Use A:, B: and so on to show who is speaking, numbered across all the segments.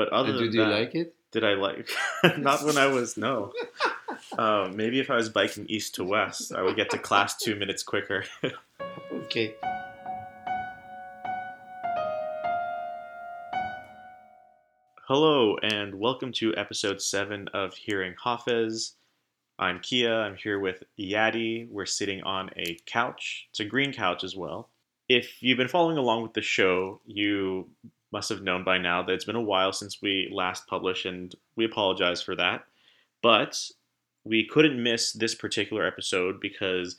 A: But other
B: And
A: than
B: did you
A: that,
B: like it?
A: did I like? Not when I was no. Uh, maybe if I was biking east to west, I would get to class two minutes quicker.
B: Okay.
A: Hello and welcome to episode seven of Hearing Hafez. I'm Kia. I'm here with Yadi. We're sitting on a couch. It's a green couch as well. If you've been following along with the show, you must have known by now that it's been a while since we last published, and we apologize for that. But we couldn't miss this particular episode because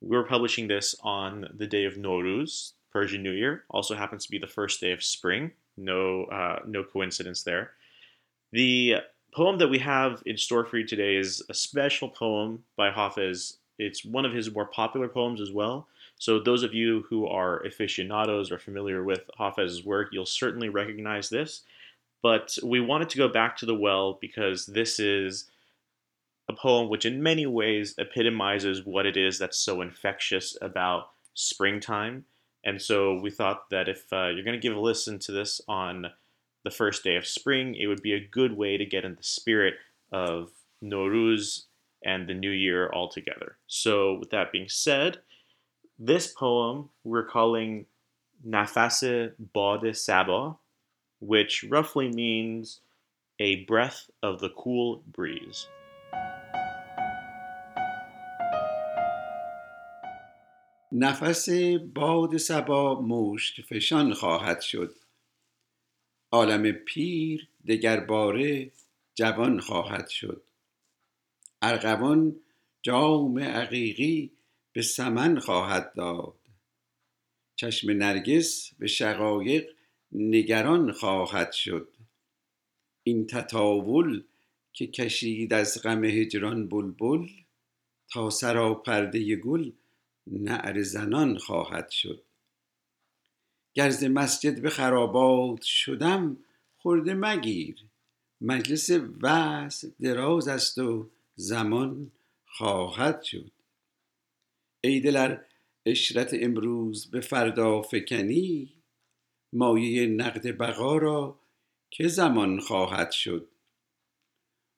A: we're publishing this on the day of Nowruz, Persian New Year. Also happens to be the first day of spring. No, uh, no coincidence there. The poem that we have in store for you today is a special poem by Hafez. It's one of his more popular poems as well. So those of you who are aficionados or familiar with Hafez's work, you'll certainly recognize this. But we wanted to go back to the well because this is a poem which in many ways epitomizes what it is that's so infectious about springtime. And so we thought that if uh, you're going to give a listen to this on the first day of spring, it would be a good way to get in the spirit of Nowruz and the new year altogether. So, with that being said, this poem we're calling Nafase Bade Saba, which roughly means a breath of the cool breeze.
B: نفس باد سبا مشک فشان خواهد شد عالم پیر دگر باره جوان خواهد شد ارغوان جام عقیقی به سمن خواهد داد. چشم نرگس به شقایق نگران خواهد شد. این تطاول که کشید از غم هجران بلبل تا سراپرده گل نعر زنان خواهد شد. گر ز مسجد به خرابات شدم خورده مگیر. مجلس وصل دراز است و زمان خواهد شد. ای دل ار عشرت امروز به فردا فکنی. مایه نقد بقا را که زمان خواهد شد.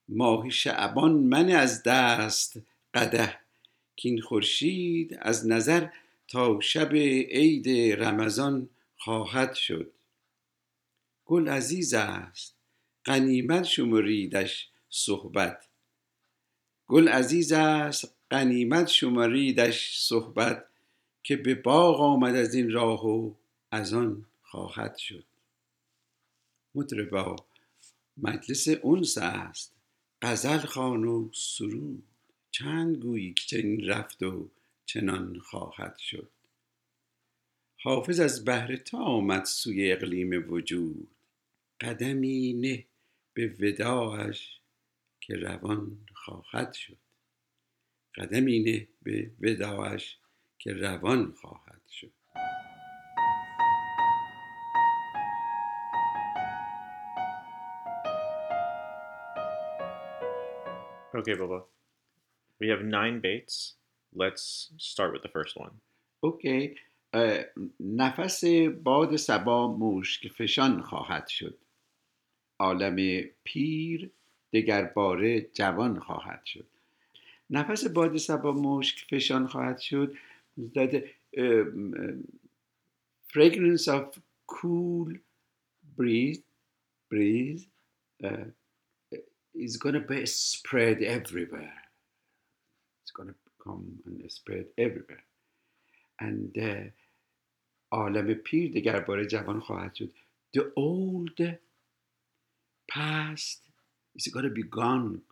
B: ماه شعبان من از دست قدح کین خورشید از نظر تا شب عید رمضان خواهد شد. گل عزیز است غنیمت شمریدش صحبت. گل عزیز است غنیمت شمریدش صحبت که به باغ آمد از این راه و از آن خواهد شد. مطربا مجلس انس است. غزل خوان و سرود. چند گویی که چنین رفت و چنان خواهد شد. حافظ از بهر تا آمد سوی اقلیم وجود. قدمی نه به وداعش که روان خواهد شد. قدمی نه به وداعش که روان خواهد شد
A: Okay, Baba. We have nine baits. Let's start with the first one.
B: اوکی اه، نفس باد سبا مشک فشان خواهد شد عالم پیر دگر باره جوان خواهد شد نفس باد سبا مشک فشان خواهد شد that uh, um, fragrance of cool breeze breeze uh, is to be spread everywhere it's to come and spread everywhere and uh, عالم پیر دگر باره جوان خواهد شد the old past is to be gone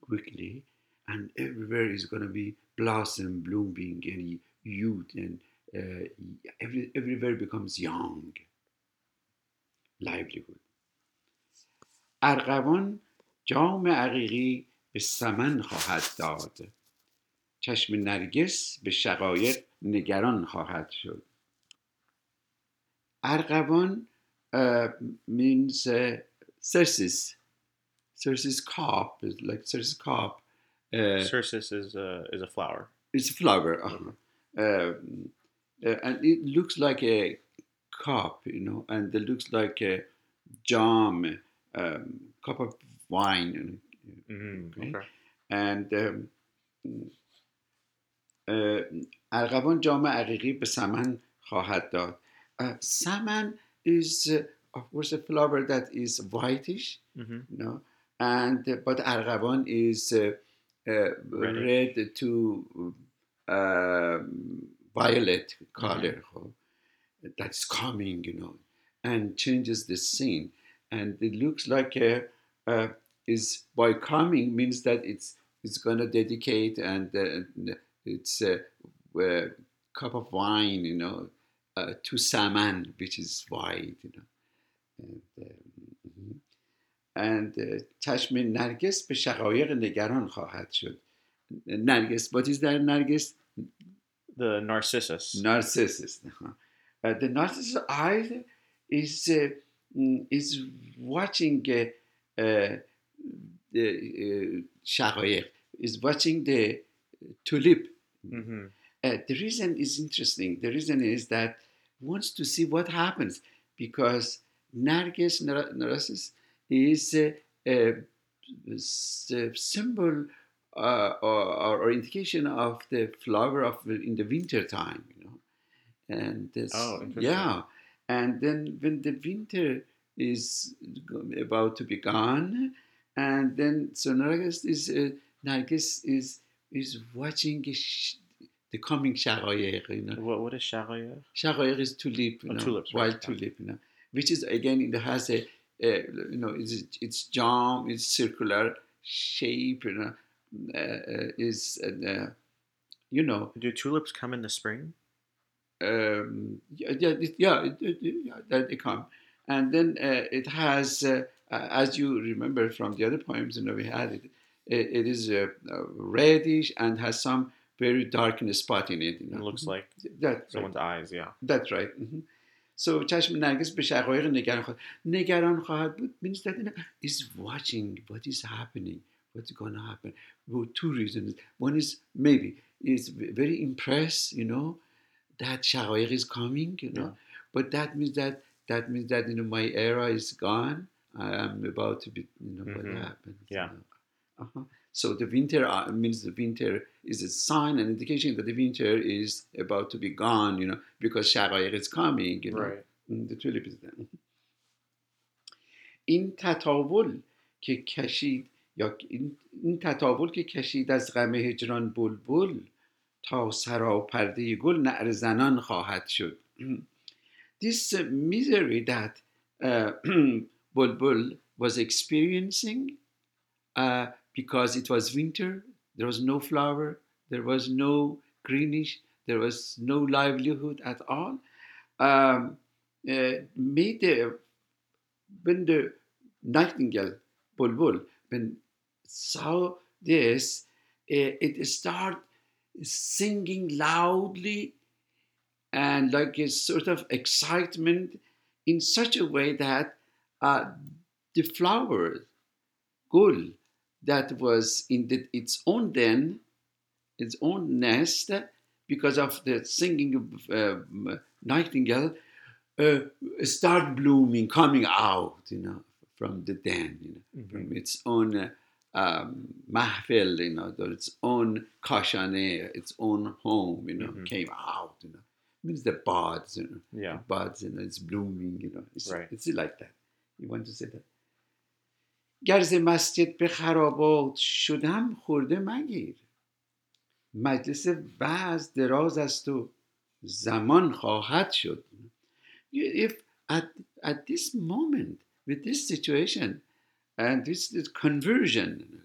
B: quickly and everywhere is going to be blossom blooming and youth and uh, every, everywhere becomes young livelihood ارغوان جام عقیقی به سمن خواهد داد چشم نرگس به شقایق نگران خواهد شد ارغوان uh, means uh, Circes. Circes is like Circes carp. Uh,
A: Circes is a is a flower.
B: it's a flower, uh-huh. Um, uh, and it looks like a carp, you know, and it looks like a jam um, cup of wine
A: Mhm,
B: Okay.
A: Okay.
B: and um, uh, ارغوان جام عقیقی به سمن خواهد داد uh, salmon is uh, of course a flower that is whitish
A: hmm
B: you know and uh, but ارغوان is uh, uh,
A: Reddish.
B: red to um, violet color خب. that's coming you know and changes the scene and it looks like a, uh, is by coming means that it's it's going to dedicate and uh, it's a, a cup of wine you know uh, to salmon which is white you know and, um, uh, چشم نرگس به شقایق نگران خواهد شد نرگس what is that نرگس
A: The Narcissus.
B: narcissist uh-huh. uh, the narcissist eye is uh, mm, is watching uh, uh, the uh, شقایق is watching the tulip
A: hmm
B: uh, the reason is interesting. The reason is that wants to see what happens because Nargis Nar- Is a symbol uh, or, or, indication of the flower of in the winter time, you know. And this,
A: Oh,
B: yeah, and then when the winter is about to be gone, and then so Nargis is uh, Nargis is is watching the coming shaqaiq, you know.
A: What, what is Shaqaiq?
B: Shaqaiq is tulip, you
A: Oh,
B: know,
A: tulips,
B: wild
A: yeah.
B: tulip, you know, which is again it has a, a you know it's it's jam, it's circular shape, you know, uh, uh, is uh, you know
A: Do tulips come in the spring?
B: um, yeah, yeah, it, yeah, yeah, they come, and then uh, it has, as you remember from the other poems, you know, we had it. It, it is reddish and has some very dark spot in it. You know?
A: It looks like
B: that. Right.
A: someone's eyes. Yeah.
B: That's right. Mhm. So چشم نرگس به شقایق نگران خواهد نگران خواهد بود means that you know, is watching what is happening what's going to happen for two reasons one is maybe is very impressed you know that شقایق is coming you know but that means that that means that you know my era is gone I am about to be you know
A: Mhm.
B: what happens you
A: Yeah.
B: Uh-huh. So the winter uh, means the winter is a sign and indication that the winter is about to be gone, you know, because شقایق is coming, you know.
A: Right.
B: Mm, The tulip is there. این تطاول که کشید یا این, این تطاول که کشید از غم هجران بلبل تا سرا پرده گل نعر زنان خواهد شد This uh, misery that uh, Bulbul was experiencing uh, because it was winter, there was no flower, there was no greenish, there was no livelihood at all. Um, uh, made the, when the nightingale, Bulbul, when saw this, uh, it started singing loudly and like a sort of excitement in such a way that uh, the flower, gul, that was in the, its own den, its own nest, because of the singing of uh, nightingale, uh, start blooming, coming out, you know, from the den, you know,
A: Mhm.
B: from its own uh, um, mahfil, you know, its own kashane, its own home, you know,
A: Mhm.
B: came out, you know. Means the buds, you know,
A: Yeah.
B: the buds, you know, it's blooming, you know. It's,
A: Right.
B: it's like that. You want to say that? گرز مسجد به خرابات شدم خورده مگیر مجلس وعظ دراز است و زمان خواهد شد if at, at this moment with this situation and this, this conversion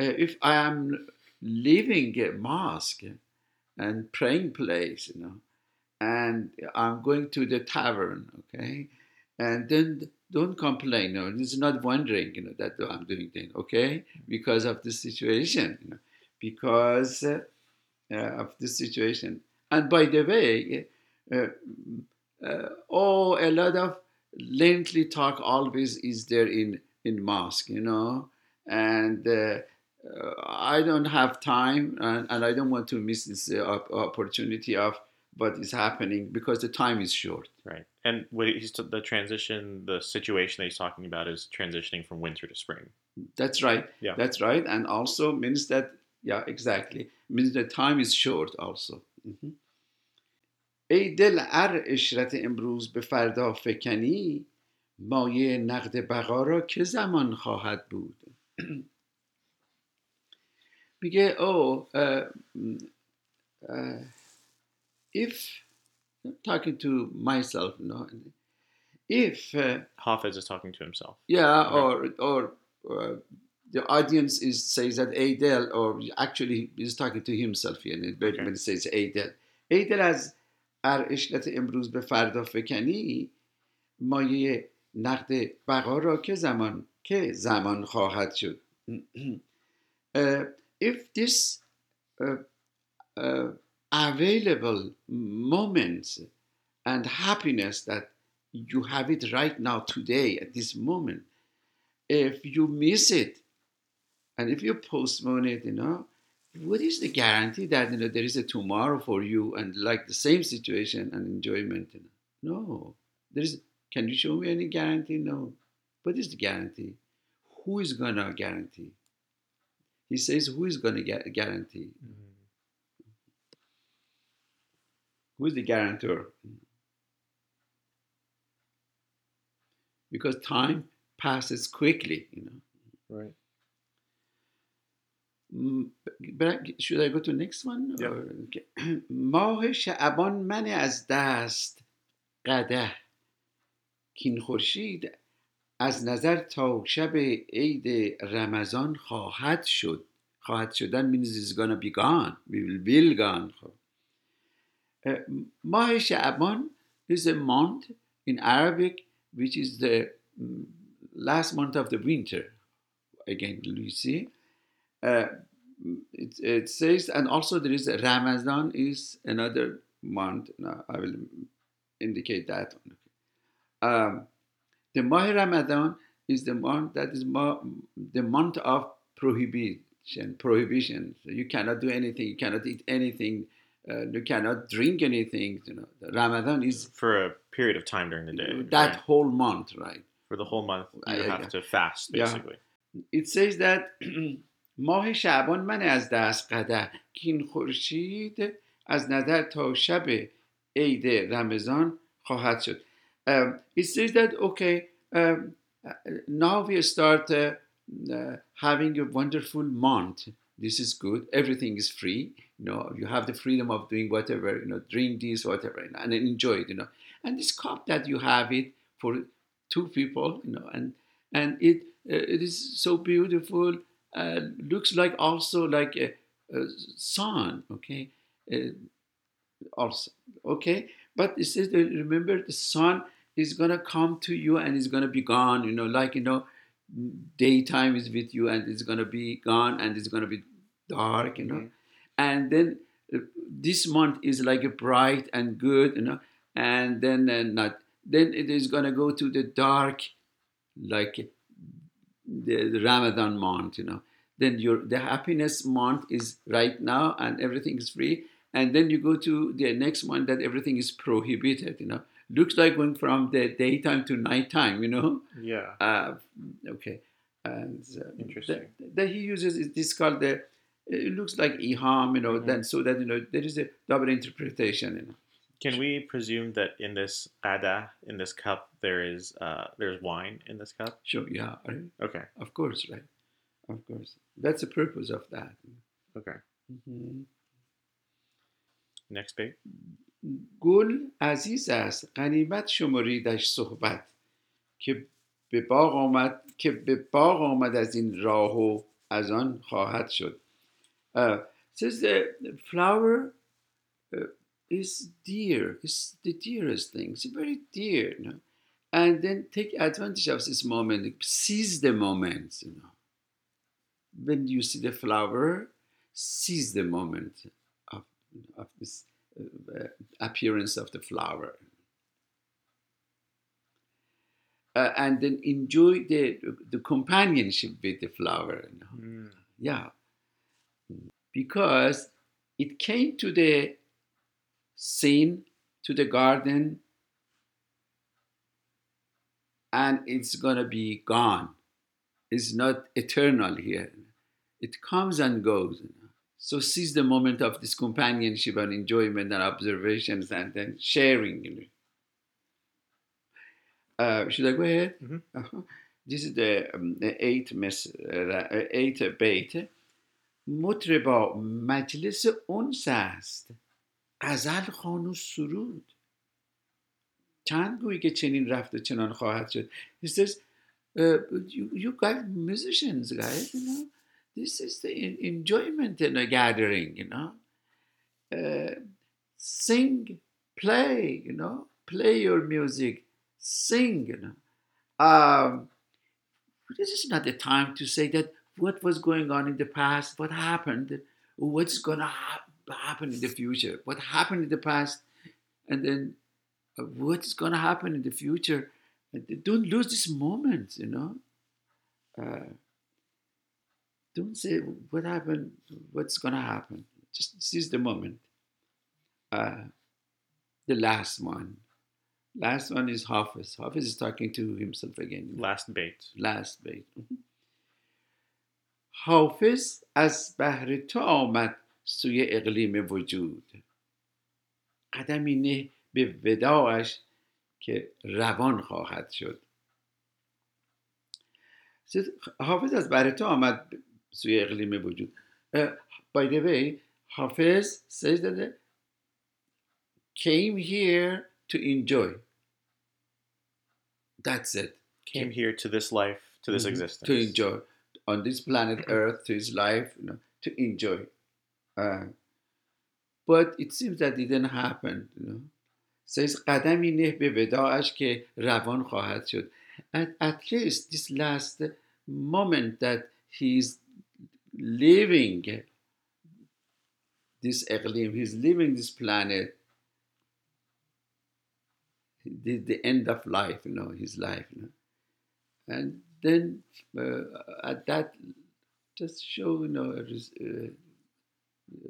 B: uh, if I am leaving a mosque and praying place you know and I'm going to the tavern okay and then don't complain no it's not wondering you know that I'm doing things okay? Because of the situation you know because uh, uh, of this situation. And by the way uh, uh, oh a lot of lengthy talk always is there in in mosque you know? And uh, uh, I don't have time and, and I don't want to miss this opportunity of what is happening because the time is short.
A: Right. And what he's the transition, the situation that he's talking about is transitioning from winter to spring.
B: That's right.
A: Yeah.
B: That's right. And also means that, yeah, exactly. Means the time is short also. Mhm. ای دل ار اشرت امروز به فردا فکنی مایه نقد بقا را که زمان خواهد بود میگه او if talking to myself no if uh,
A: Hafez is talking to himself.
B: yeah
A: Okay.
B: or or uh, the audience is says that Adel or actually he's talking to himself here and
A: Okay.
B: when he says Adel Adel از ار اشلت امروز به فردا فکنی مایه نقد بقا را که زمان که زمان خواهد شد Uh, if this uh, uh, available moments and happiness that you have it right now today at this moment. If you miss it and if you postpone it you know what is the guarantee that you know there is a tomorrow for you and like the same situation and enjoyment no. There is can you show me any guarantee? No. What is the guarantee? Who is gonna guarantee? He says who is gonna guarantee mm-hmm. Who is the guarantor because time passes quickly you know
A: Right.
B: Mm, should I go to next one?
A: Yeah.
B: Or- okay. ماه شعبان من از دست قده کین خورشید از نظر تا شب عید رمضان خواهد شد خواهد شدن means is gonna be gone will, will gone خب. اه، ماه شعبان is a month in Arabic which is the mm, last month of the winter again you see uh, it, it says, and also there is a Ramadan is another month. Now I will indicate that. Um, the Mah Ramadan is the month that is mo- the month of prohibition. Prohibition. So you cannot do anything. You cannot eat anything. Uh, you cannot drink anything. You know, the Ramadan is
A: For a period of time during the day.
B: that
A: right?
B: whole month, right?
A: For the whole month, you
B: I- I-
A: have to fast,
B: Yeah.
A: basically.
B: it says that ماه شعبان من از دست قده که این خورشید از نظر تا شب عید رمضان خواهد شد um, it says that okay um, now we start uh, uh, having a wonderful month this is good everything is free you know you have the freedom of doing whatever you know drink this whatever and enjoy it you know. And this cup that you have it for two people you know and and it uh, it is so beautiful uh, looks like also like a, a sun okay? Uh, also okay? But it says remember the sun is gonna come to you and it's gonna be gone you know like you know daytime is with you and it's gonna be gone and it's gonna be dark you know. And then uh, this month is like a bright and good you know and then uh, not then it is gonna go to the dark like the, the Ramadan month, you know. Then your the happiness month is right now and everything is free. And then you go to the next month that everything is prohibited, you know. Looks like going from the daytime to nighttime, you know.
A: Yeah.
B: Uh, okay. And uh,
A: Interesting.
B: That, that he uses is this called the it looks like iham, you know,
A: Mhm.
B: then so that you know there is a double interpretation, you know.
A: Can we presume that in this qada, in this cup, there is uh, there's wine in this cup?
B: Sure, yeah, right?
A: Okay.
B: of course, right. Of course. That's the purpose of that.
A: Okay.
B: Mhm.
A: Next page.
B: گل عزیز است غنیمت شمریدش صحبت که به باغ آمد که به باغ آمد از این راه و از آن خواهد شد uh, says the flower uh, is dear is the dearest thing it's very dear you know and then take advantage of this moment seize the moment you know when you see the flower seize the moment of, of this uh, appearance of the flower. Uh, and then enjoy the, the companionship with the flower. you know. Yeah. Because it came to the scene, to the garden and it's going to be gone. It's not eternal here. It comes and goes. So seize the moment of this companionship and enjoyment and observations and then sharing. You know. Uh, should I go ahead?
A: Mhm.
B: Uh-huh. This is the, um, the eighth, mes- uh, eighth bait. مطربا مجلس اونس است غزل خان و سرود چند گویی که چنین رفته چنان خواهد شد He says uh, you, you guys musicians guys you know this is the en- enjoyment in a gathering you know uh, sing play you know play your music sing you know um, this is not the time to say that what was going on in the past, what happened, what's going to hap- happen in the future, what happened in the past, and then uh, what's going to happen in the future. Don't lose this moment, you know. Uh, don't say what happened, what's going to happen. Just seize the moment. Uh, the last one. Last one is Hafiz. Hafiz is talking to himself again.
A: Last bait.
B: last bait. حافظ از بهر تو آمد سوی اقلیم وجود قدمی نه به وداعش که روان خواهد شد حافظ از بهر تو آمد سوی اقلیم وجود Uh, by the way حافظ says that came here to enjoy that's it
A: Came here to this life, to this
B: Mhm.
A: existence.
B: to enjoy on this planet Earth to his life, you know, to enjoy. Uh, but it seems that didn't happen, you know. Says قدمی نه به وداعش که روان خواهد شد. At, at least this last moment that he's leaving this اقلیم, he's leaving this planet, the, the end of life, you know, his life, you know. And then uh, at that, just show, you know, uh,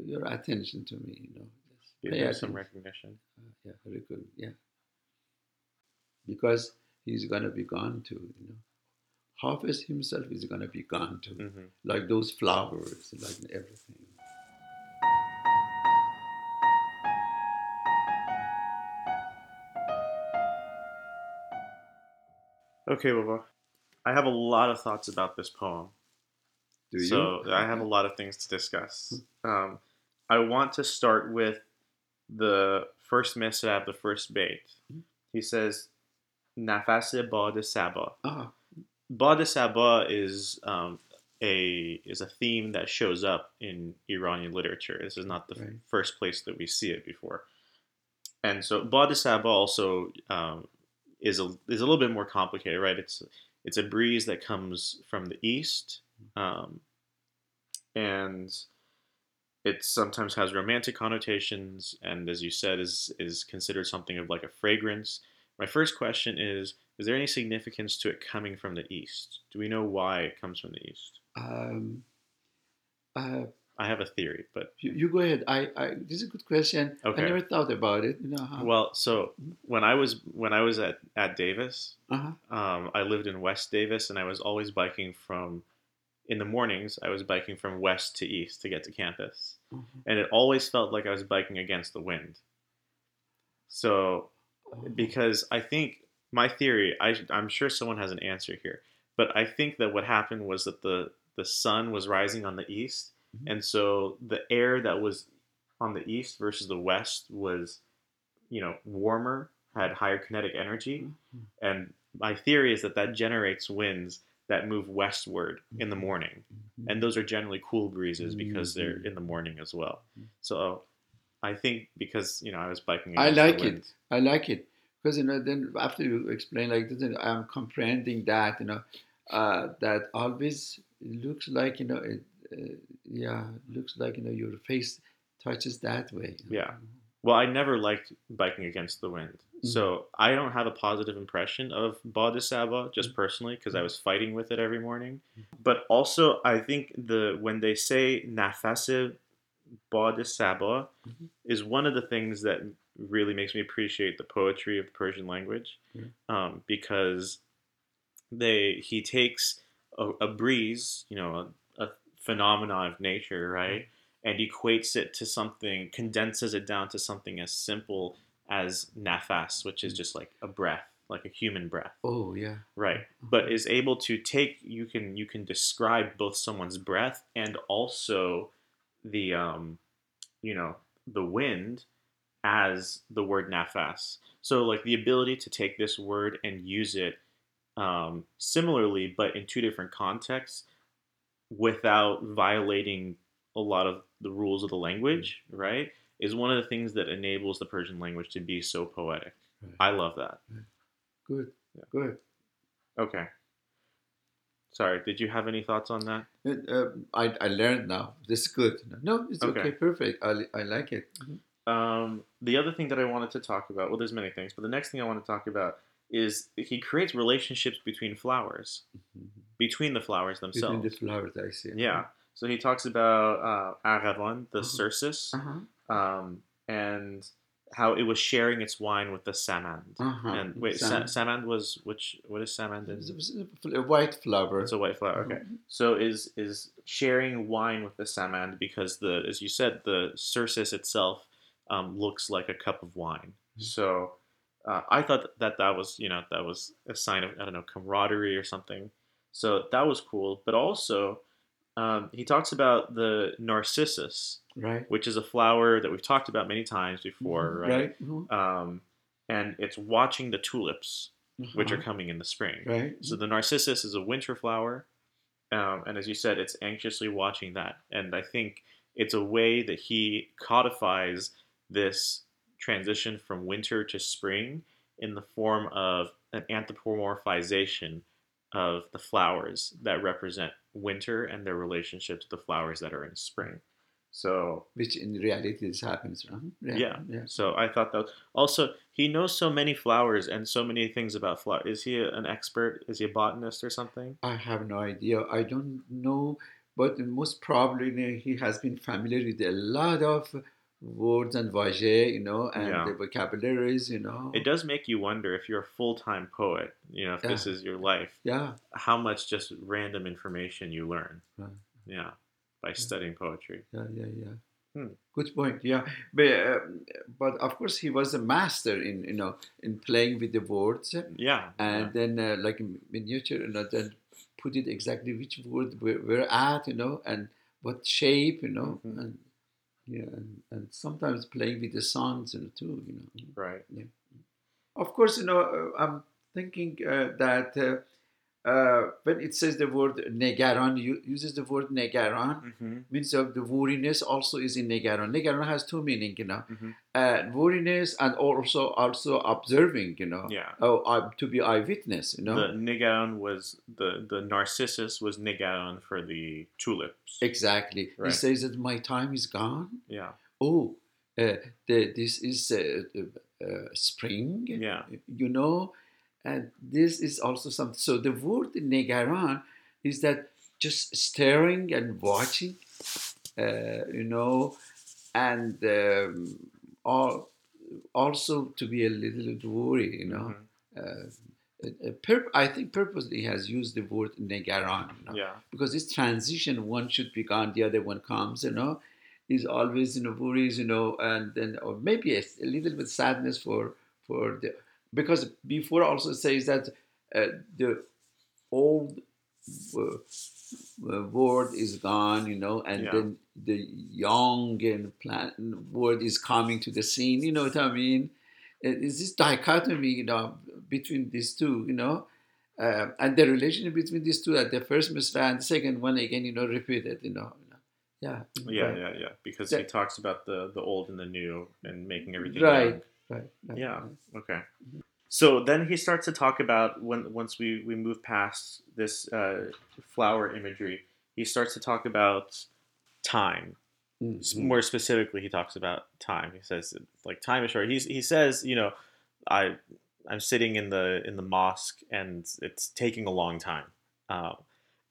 B: your attention to me, you know. Just pay
A: some recognition.
B: Uh, yeah, very good. Yeah. Because he's going to be gone too, you know. Hafiz himself is going to be gone too.
A: hmm
B: Like those flowers, like everything.
A: Okay, Baba. I have a lot of thoughts about this poem.
B: Do you?
A: So I have a lot of things to discuss. Um, I want to start with the first misra, the first bait. He says, "Nafase bad saba."
B: Ah,
A: Bad Saba is um, a is a theme that shows up in Iranian literature. This is not the
B: Right.
A: first place that we see it before. And so Bad Saba also um, is a is a little bit more complicated, right? It's it's a breeze that comes from the east, um, and it sometimes has romantic connotations, and as you said, is is considered something of like a fragrance. My first question is: Is there any significance to it coming from the east? Do we know why it comes from the east?
B: um, uh,
A: I have a theory, but
B: you, you go ahead. I, I, this is a good question.
A: Okay.
B: I never thought about it. You know how?
A: well, so when I was when I was at at Davis,
B: uh-huh.
A: um, I lived in West Davis, and I was always biking from. In the mornings, I was biking from west to east to get to campus,
B: uh-huh.
A: and it always felt like I was biking against the wind. So because I think my theory, I, I'm sure someone has an answer here, but I think that what happened was that the the sun was rising on the east,
B: Mhm.
A: and so the air that was on the east versus the west was, you know, warmer, had higher kinetic energy,
B: Mhm.
A: and my theory is that that generates winds that move westward in the morning,
B: Mhm.
A: and those are generally cool breezes because they're
B: Mhm.
A: in the morning as well.
B: Mhm.
A: So. I think because you know I was biking.
B: I like it. I like it because you know then after you explain like this, I'm comprehending that you know uh, that always looks like you know it, yeah looks like you know your face touches that way.
A: Yeah. Well, I never liked biking against the wind.
B: Mm-hmm.
A: So I don't have a positive impression of Saba just
B: Mm-hmm.
A: personally because I was fighting with it every morning. But also, I think the when they say de Saba
B: Mhm.
A: is one of the things that really makes me appreciate the poetry of the Persian language, um, because they he takes a, a breeze, you know, a, a phenomenon of nature, right, and equates it to something, condenses it down to something as simple as nafas, which is just like a breath, like a human breath.
B: Oh yeah.
A: right. But is able to take you can you can describe both someone's breath and also the um you know the wind as the word nafas. So like the ability to take this word and use it um, similarly but in two different contexts without violating a lot of the rules of the language right is one of the things that enables the persian language to be so poetic
B: Right.
A: i love that
B: Good.
A: Yeah.
B: Good.
A: Okay. Sorry, did you have any thoughts on that?
B: Uh, uh, I, I learned now. This is good. No, it's okay.
A: Okay.
B: perfect. I, I like it.
A: Um, the other thing that I wanted to talk about, well, there's many things, but the next thing I want to talk about is he creates relationships between flowers, between the flowers themselves.
B: Between the flowers, I see.
A: Yeah. So he talks about uh, Aravan, the
B: Mhm.
A: Circus,
B: Uh-huh.
A: um, and how it was sharing its wine with the Samand.
B: Uh-huh.
A: And wait,
B: Sam-
A: Sa- Samand was which? What is Samand?
B: It's
A: In?
B: a white flower.
A: It's a white flower. Okay. So is is sharing wine with the samand because the as you said the Circus itself um, looks like a cup of wine.
B: Mhm.
A: So uh, I thought that that was you know that was a sign of I don't know camaraderie or something. So that was cool. But also um, he talks about the narcissus,
B: Right.
A: which is a flower that we've talked about many times before,
B: Mhm.
A: right?
B: Mhm.
A: Um, and it's watching the tulips, which are
B: Uh-huh.
A: coming in the spring.
B: right.
A: So the narcissus is a winter flower, um, and as you said, it's anxiously watching that. And I think it's a way that he codifies this transition from winter to spring in the form of an anthropomorphization of the flowers that represent winter and their relationship to the flowers that are in spring. So
B: Which in reality this happens. Huh?
A: Yeah.
B: Yeah.
A: so I thought that also he knows so many flowers and so many things about flowers. Is he a- an expert? Is he a botanist or something?
B: I have no idea. I don't know, but most probably he has been familiar with a lot of words and voyage, you know, and
A: Yeah.
B: the vocabularies, you know.
A: It does make you wonder if you're a full time poet, you know, if this is your life,
B: Yeah.
A: how much just random information you learn.
B: Right.
A: Yeah, by studying poetry.
B: Yeah, yeah, yeah.
A: Hmm.
B: Good point. Yeah, but uh, but of course he was a master in you know in playing with the words,
A: Yeah.
B: and then uh, like in miniature, you know, then put it exactly which word we're, we're at, you know, and what shape, you know,
A: Mhm.
B: and yeah, and, and sometimes playing with the sounds, you know, too, you know.
A: yeah. Right.
B: Of course, you know, uh, I'm thinking uh, that uh, uh, when it says the word negaran, uses the word negaran,
A: hmm
B: means of the worriness also is in negaran. Negaran has two meaning, you know,
A: hmm
B: uh, worriness and also also observing, you know,
A: Yeah.
B: oh, uh, to be eyewitness, you know.
A: The nigaon was the the narcissus was nigaon for the tulips.
B: exactly.
A: Right.
B: He says that my time is gone.
A: Yeah.
B: Oh, uh, the, this is uh, uh, spring.
A: Yeah.
B: you know and this is also something so the word negaran is that just staring and watching uh, you know and um, all, also to be a little bit worried you know
A: Mhm.
B: uh, uh, I think purposely he has used the word negaran you know,
A: Yeah.
B: because this transition one should be gone the other one comes you know is always you know worries you know and then or maybe a, a little bit sadness for for the because before also says that uh, the old uh, uh, word is gone you know and
A: Yeah.
B: then the young and plant word is coming to the scene you know what i mean It is this dichotomy you know between these two you know uh, and the relationship between these two at the first misra and the second one again you know repeated you know yeah
A: Yeah,
B: right,
A: yeah, yeah. Because he talks about the the old and the new and making everything
B: Right.
A: young.
B: Right,
A: Yeah. Okay. So then he starts to talk about when once we we move past this uh, flower imagery, he starts to talk about time.
B: Mhm.
A: More specifically, he talks about time. He says like time is short. He's, he says you know I I'm sitting in the in the mosque and it's taking a long time. Uh,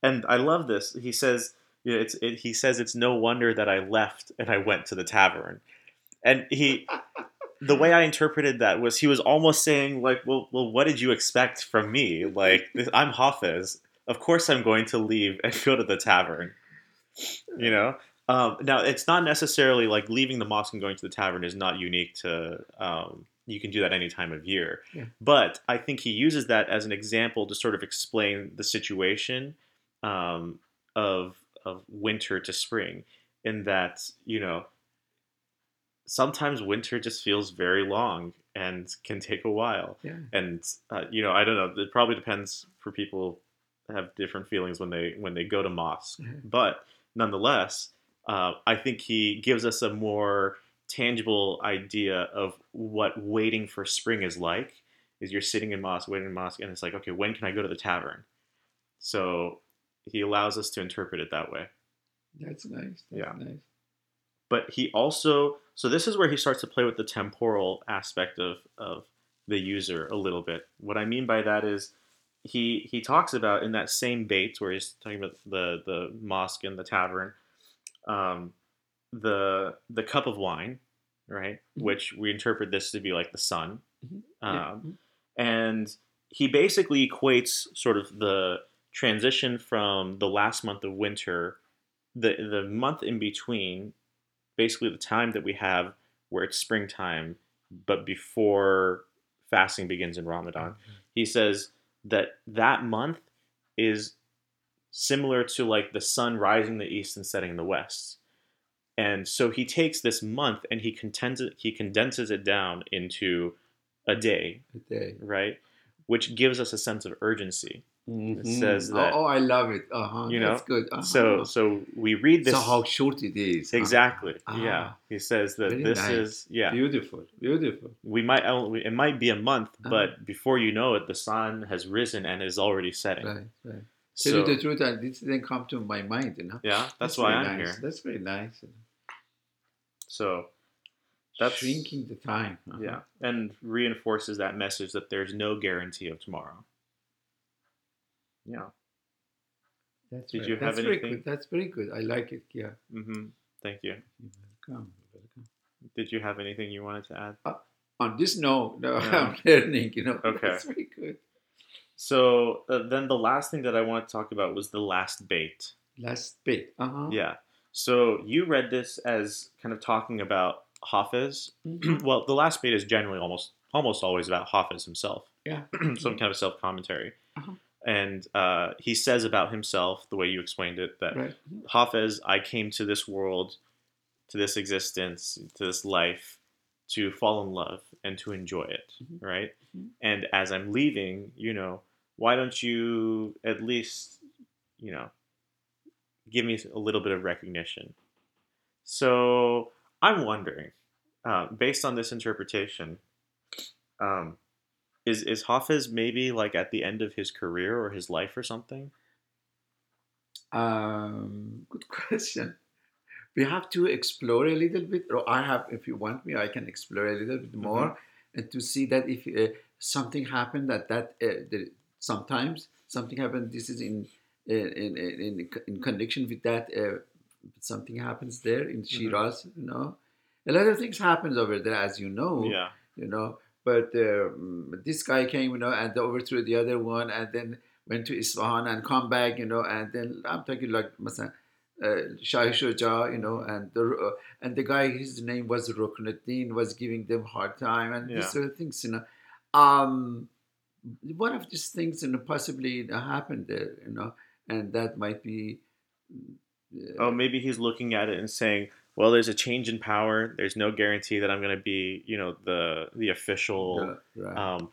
A: and I love this. He says Yeah, it's it, he says it's no wonder that I left and I went to the tavern, and he. The way I interpreted that was he was almost saying like, well, well, what did you expect from me? Like, I'm Hafiz. Of course, I'm going to leave and go to the tavern. You know. Um, now, it's not necessarily like leaving the mosque and going to the tavern is not unique to. Um, you can do that any time of year,
B: Yeah.
A: but I think he uses that as an example to sort of explain the situation um, of of winter to spring, in that you know sometimes winter just feels very long and can take a while,
B: Yeah.
A: and uh, you know I don't know. It probably depends for people have different feelings when they when they go to mosque,
B: Mhm.
A: but nonetheless, uh, I think he gives us a more tangible idea of what waiting for spring is like. Is you're sitting in mosque, waiting in mosque, and it's like, okay, when can I go to the tavern? So he allows us to interpret it that way.
B: That's nice. That's
A: Yeah.
B: nice.
A: But he also, so this is where he starts to play with the temporal aspect of of the user a little bit. What I mean by that is he he talks about in that same bait where he's talking about the the mosque and the tavern, um, the the cup of wine, right?
B: Mhm.
A: Which we interpret this to be like the sun,
B: Mhm.
A: um.
B: Mhm.
A: and he basically equates sort of the transition from the last month of winter, the the month in between, basically the time that we have where it's springtime, but before fasting begins in Ramadan. Mm-hmm. He says that that month is similar to like the sun rising in the east and setting in the west. And so he takes this month and he condenses he condenses it down into a day,
B: Good day.
A: right? Which gives us a sense of urgency. Says
B: Mhm.
A: that-
B: Oh, oh, I love it. Uh-huh.
A: You
B: That's
A: know,
B: good. Uh-huh.
A: So so we read this
B: so how short it is. Uh-huh.
A: exactly.
B: Ah.
A: Yeah. He says that
B: Very
A: this
B: nice.
A: is yeah.
B: Beautiful. Beautiful.
A: We might only- it might be a month,
B: Uh-huh.
A: but before you know it, the sun has risen and is already setting.
B: Right. Right.
A: So
B: Tell you the truth, I, this didn't come to my mind. You know.
A: yeah, that's, why I'm
B: nice.
A: here.
B: That's very nice.
A: So That's-
B: shrinking the time. Uh-huh.
A: yeah, and reinforces that message that there's no guarantee of tomorrow. Yeah.
B: That's
A: Did
B: right.
A: you have
B: That's very good. That's very good. I like it. Yeah.
A: hmm Thank you.
B: You're welcome. You're welcome.
A: Did you have anything you wanted to add?
B: On this note, no,
A: Yeah.
B: I'm learning. You know.
A: Okay.
B: That's very good.
A: So uh, then the last thing that I want to talk about was the last bait.
B: Last bait. Uh huh.
A: Yeah. So you read this as kind of talking about Hafiz.
B: Mhm.
A: well, the last bait is generally almost almost always about Hafiz himself.
B: Yeah.
A: Some kind of self commentary.
B: Uh-huh.
A: And uh, he says about himself, the way you explained it, that
B: Right.
A: Hafiz, I came to this world, to this existence, to this life to fall in love and to enjoy it,
B: Mhm.
A: right?
B: Mhm.
A: And as I'm leaving, you know, why don't you at least, you know, give me a little bit of recognition? So I'm wondering, uh, based on this interpretation, um, is is Hafiz maybe like at the end of his career or his life or something?
B: Um, good question. We have to explore a little bit, or I have, if you want me, I can explore a little bit more and to see that if uh, something happened that that uh, there, sometimes something happened. This is in in in in, in connection with that. Uh, something happens there in Shiraz, you know. A lot of things happens over there, as you know
A: Yeah.
B: you know. But um, this guy came, you know, and overthrew the other one, and then went to Isfahan and come back, you know, and then I'm talking like, مثلا, uh, Shah Shuja, you know, and the uh, and the guy, his name was Ruknuddin, was giving them hard time, and
A: Yeah.
B: these sort of things, you know. Um, one of these things, you know, possibly happened there, you know, and that might be. uh,
A: Oh, maybe he's looking at it and saying, "Well, there's a change in power. There's no guarantee that I'm going to be, you know, the the official
B: yeah, right,
A: um,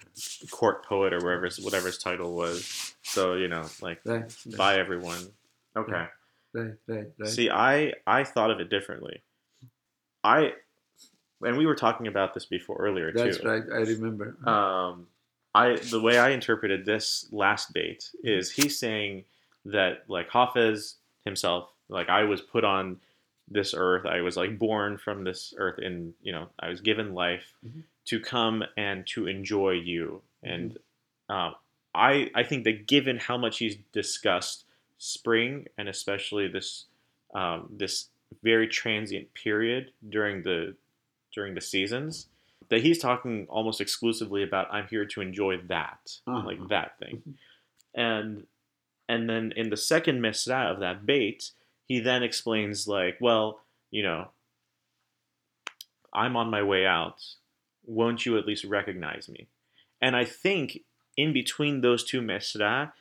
A: court poet or wherever whatever his title was. So you know, like,
B: right, right,
A: bye everyone. Okay.
B: right, right, right.
A: See, I I thought of it differently. I and we were talking about this before earlier
B: That's
A: too.
B: That's right. I remember.
A: Um, I the way I interpreted this last date is he's saying that like Hafez himself, like I was put on this earth, I was like born from this earth, and you know I was given life
B: Mhm.
A: to come and to enjoy you, and um, I I think that given how much he's discussed spring and especially this um, this very transient period during the during the seasons that he's talking almost exclusively about i'm here to enjoy that
B: Uh-huh.
A: like that thing
B: Mhm.
A: and and then in the second misra of that bait he then explains like well you know i'm on my way out won't you at least recognize me and i think in between those two misra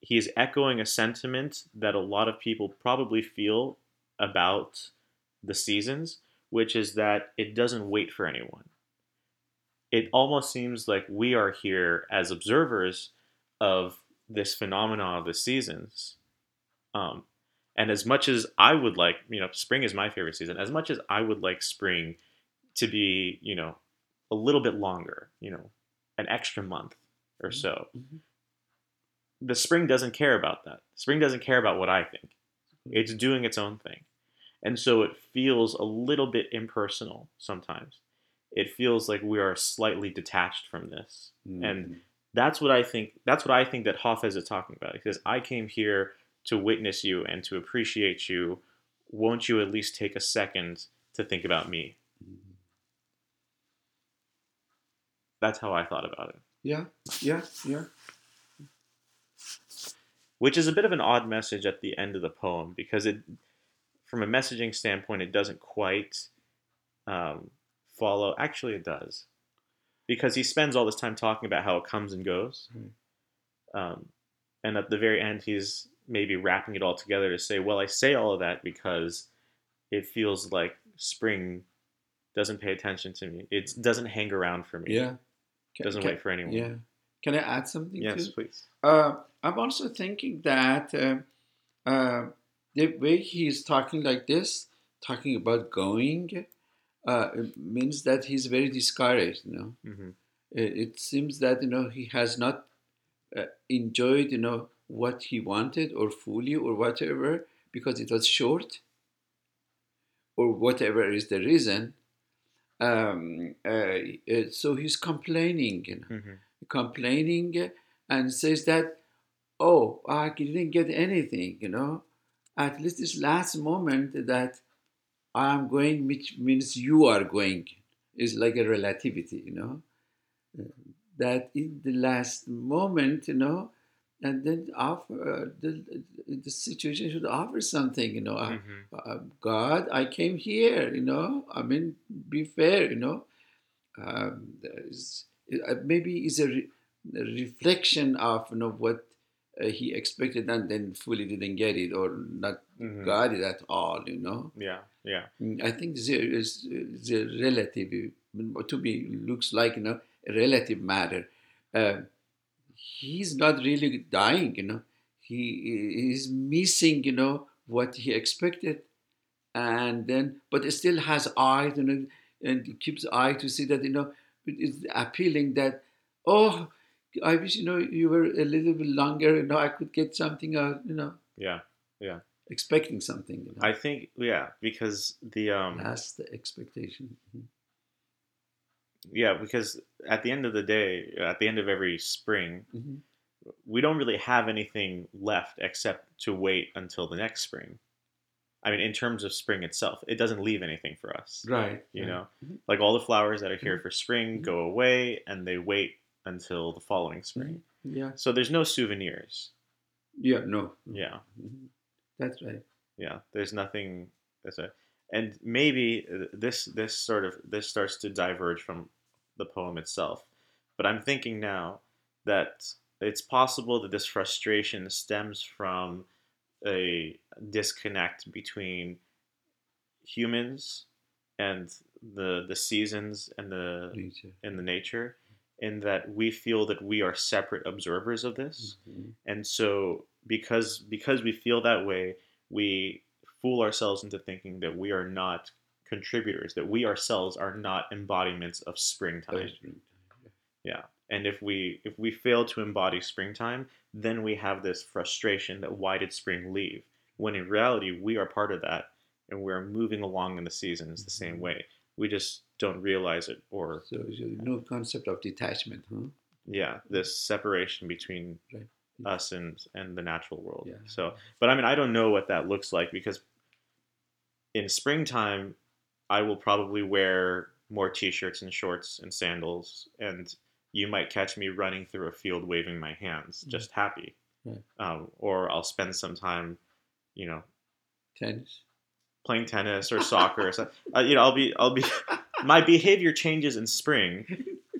A: he is echoing a sentiment that a lot of people probably feel about the seasons which is that it doesn't wait for anyone it almost seems like we are here as observers of this phenomenon of the seasons. Um, and as much as I would like, you know, spring is my favorite season. As much as I would like spring to be, you know, a little bit longer, you know, an extra month or so,
B: Mhm.
A: the spring doesn't care about that. Spring doesn't care about what I think. It's doing its own thing. And so it feels a little bit impersonal sometimes. It feels like we are slightly detached from this. And that's what I think that's what I think that Hafez is talking about. He says, I came here to witness you and to appreciate you. Won't you at least take a second to think about me? That's how I thought about it.
B: yeah, yeah, yeah.
A: Which is a bit of an odd message at the end of the poem because it from a messaging standpoint it doesn't quite um, follow actually it does because he spends all this time talking about how it comes and goes um, and at the very end he's maybe wrapping it all together to say well i say all of that because it feels like spring doesn't pay attention to me it doesn't hang around for me
B: Yeah. Can-
A: doesn't
B: can-
A: wait for anyone
B: Yeah. Can I add something?
A: yes
B: too?
A: please
B: Uh, I'm also thinking that uh, uh, the way he's talking like this, talking about going, uh, it means that he's very discouraged. You know,
A: hmm
B: it, it seems that you know he has not uh, enjoyed you know what he wanted or fully or whatever because it was short or whatever is the reason. Um, uh, uh, so he's complaining. You know
A: hmm
B: complaining and says that, oh, I didn't get anything, you know. At least this last moment that I'm going, which means you are going, is like a relativity, you know. That in the last moment, you know, and then offer uh, the, the situation should offer something, you know. Uh,
A: hmm
B: uh, God, I came here, you know. I mean, be fair, you know. Um, uh, maybe it's a, re- a reflection of you know what uh, he expected and then fully didn't get it or not
A: hmm
B: got it at all, you know.
A: yeah yeah
B: Mm, I think there is the relative to me looks like you know a relative matter. He's not really dying, you know. He is missing, you know, what he expected, and then but it still has eyes, you know, and keeps eye to see that you know it's appealing that oh. I wish you know you were a little bit longer. You know, I could get something out. You know,
A: yeah yeah.
B: expecting something. You know,
A: i think yeah because the um
B: that's the expectation. Mhm.
A: Yeah, because at the end of the day, at the end of every spring,
B: Mhm.
A: we don't really have anything left except to wait until the next spring. I mean, in terms of spring itself, it doesn't leave anything for us.
B: Right.
A: You
B: right.
A: know,
B: Mhm.
A: like all the flowers that are here for spring
B: Mhm.
A: go away and they wait until the following spring.
B: Yeah.
A: So there's no souvenirs.
B: Yeah. No.
A: Yeah,
B: Mhm. That's right.
A: yeah. There's nothing. There's a, and maybe uh, this this sort of this starts to diverge from the poem itself. But I'm thinking now that it's possible that this frustration stems from a disconnect between humans and the the seasons and the
B: Nature.
A: and the nature in that we feel that we are separate observers of this
B: Mhm.
A: and so because because we feel that way we fool ourselves into thinking that we are not contributors that we ourselves are not embodiments of springtime. Yeah. And if we if we fail to embody springtime then we have this frustration that why did spring leave? When in reality we are part of that and we're moving along in the seasons the same mm-hmm. way. We just don't realize it or
B: So, so no concept of detachment, huh?
A: yeah this separation between
B: Right.
A: Us and and the natural world
B: Yeah.
A: so but i mean i don't know what that looks like because in springtime, I will probably wear more t-shirts and shorts and sandals, and you might catch me running through a field waving my hands,
B: Mm.
A: just happy.
B: Right.
A: Um, or I'll spend some time, you know,
B: Tennis.
A: playing tennis or soccer or something. Uh, you know, I'll be, I'll be, my behavior changes in spring,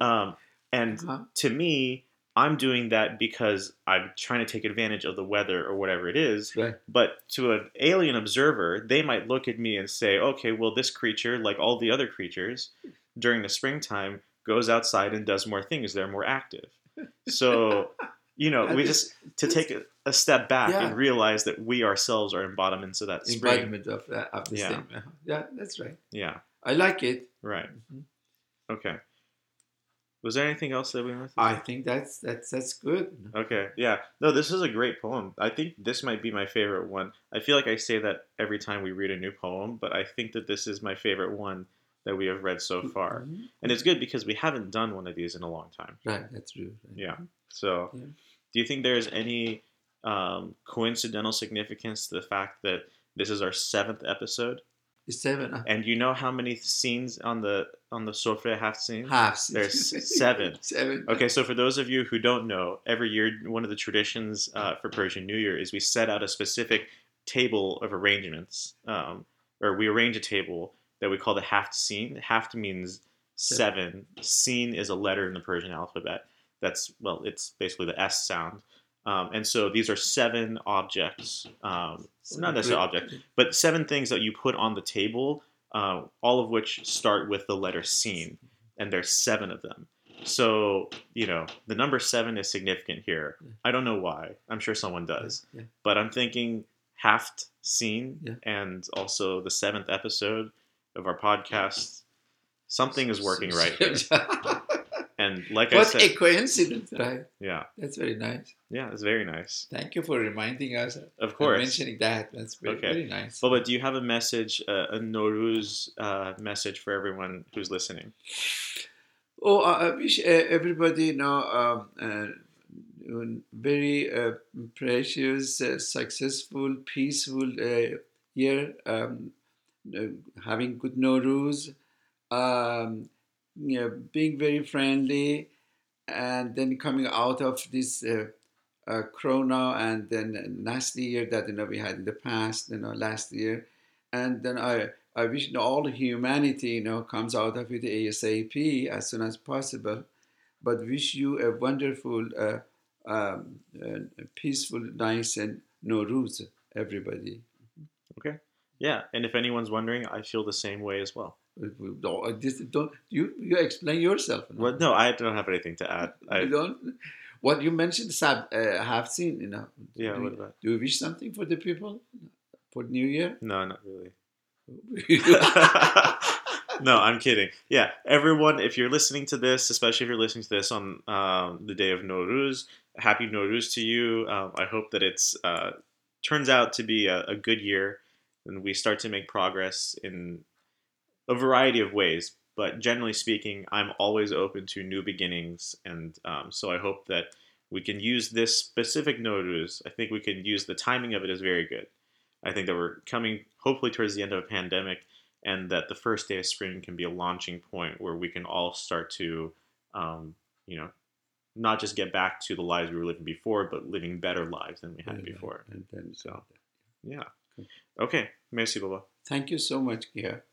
A: um, and
B: Uh-huh.
A: to me, I'm doing that because I'm trying to take advantage of the weather or whatever it is.
B: Right.
A: But to an alien observer, they might look at me and say, okay, well, this creature, like all the other creatures, during the springtime, goes outside and does more things. They're more active. So, you know, we just to take a, a step back
B: Yeah.
A: and realize that we ourselves are embodiments of that spring.
B: Embodiment of, that of the
A: Yeah.
B: same. Yeah, that's right.
A: Yeah.
B: I like it.
A: Right.
B: Mhm.
A: Okay. Was there anything else that we to
B: I think that's that's that's good.
A: Okay, yeah. No, this is a great poem. I think this might be my favorite one. I feel like I say that every time we read a new poem, but I think that this is my favorite one that we have read so far.
B: Mhm.
A: And it's good because we haven't done one of these in a long time.
B: Right, that's true. Right.
A: Yeah. So,
B: Yeah.
A: do you think there's any um, coincidental significance to the fact that this is our seventh episode?
B: Seven. uh,
A: And you know how many scenes on the on the Sofreh haft scene? There's seven.
B: seven.
A: Okay, so for those of you who don't know, every year one of the traditions uh, for Persian New Year is we set out a specific table of arrangements, um, or we arrange a table that we call the haft scene. Haft means seven. Scene is a letter in the Persian alphabet. That's well, it's basically the S sound. Um, and so these are seven objects, um, not necessarily objects, but seven things that you put on the table, uh, all of which start with the letter scene, and there's seven of them. So you know the number seven is significant here. I don't know why. I'm sure someone does,
B: Yeah.
A: but I'm thinking Haft scene
B: Yeah.
A: and also the seventh episode of our podcast. Something is working right here, and like I said, what
B: a coincidence, right?
A: yeah,
B: That's very nice.
A: yeah, it's very nice.
B: Thank you for reminding us.
A: Of course.
B: mentioning that. That's very,
A: Okay.
B: very nice.
A: Baba, do you have a message, uh, a Nowruz uh, message for everyone who's listening?
B: Oh, I wish uh, everybody know um, uh, very uh, precious, uh, successful, peaceful uh, year, um, having good Nowruz, um, you know, being very friendly, and then coming out of this uh, uh, Corona and then a nasty year that you know we had in the past, you know, last year, and then I I wish you know, all humanity, you know, comes out of it ASAP as soon as possible. But wish you a wonderful, uh, um, uh, peaceful, nice, and Nowruz, everybody. Okay.
A: Yeah, and if anyone's wondering, I feel the same way as well.
B: Don't, don't you you explain yourself?
A: Well, no, I don't have anything to add.
B: you
A: I,
B: don't. What you mentioned, Sab, uh, have seen, you know.
A: yeah,
B: do,
A: what
B: you,
A: about?
B: do you wish something for the people for New Year?
A: No, not really. no, I'm kidding. Yeah, everyone, if you're listening to this, especially if you're listening to this on um, the day of Nowruz, happy Nowruz to you. Um, I hope that it's uh, turns out to be a, a good year, and we start to make progress in a variety of ways. But generally speaking, I'm always open to new beginnings, and um, so I hope that we can use this specific Nowruz. I think we can use the timing of it is very good. I think that we're coming hopefully towards the end of a pandemic, and that the first day of spring can be a launching point where we can all start to, um, you know, not just get back to the lives we were living before, but living better lives than we had before.
B: And then,
A: So, Yeah. Okay. Merci, Baba.
B: Thank you so much, Kia.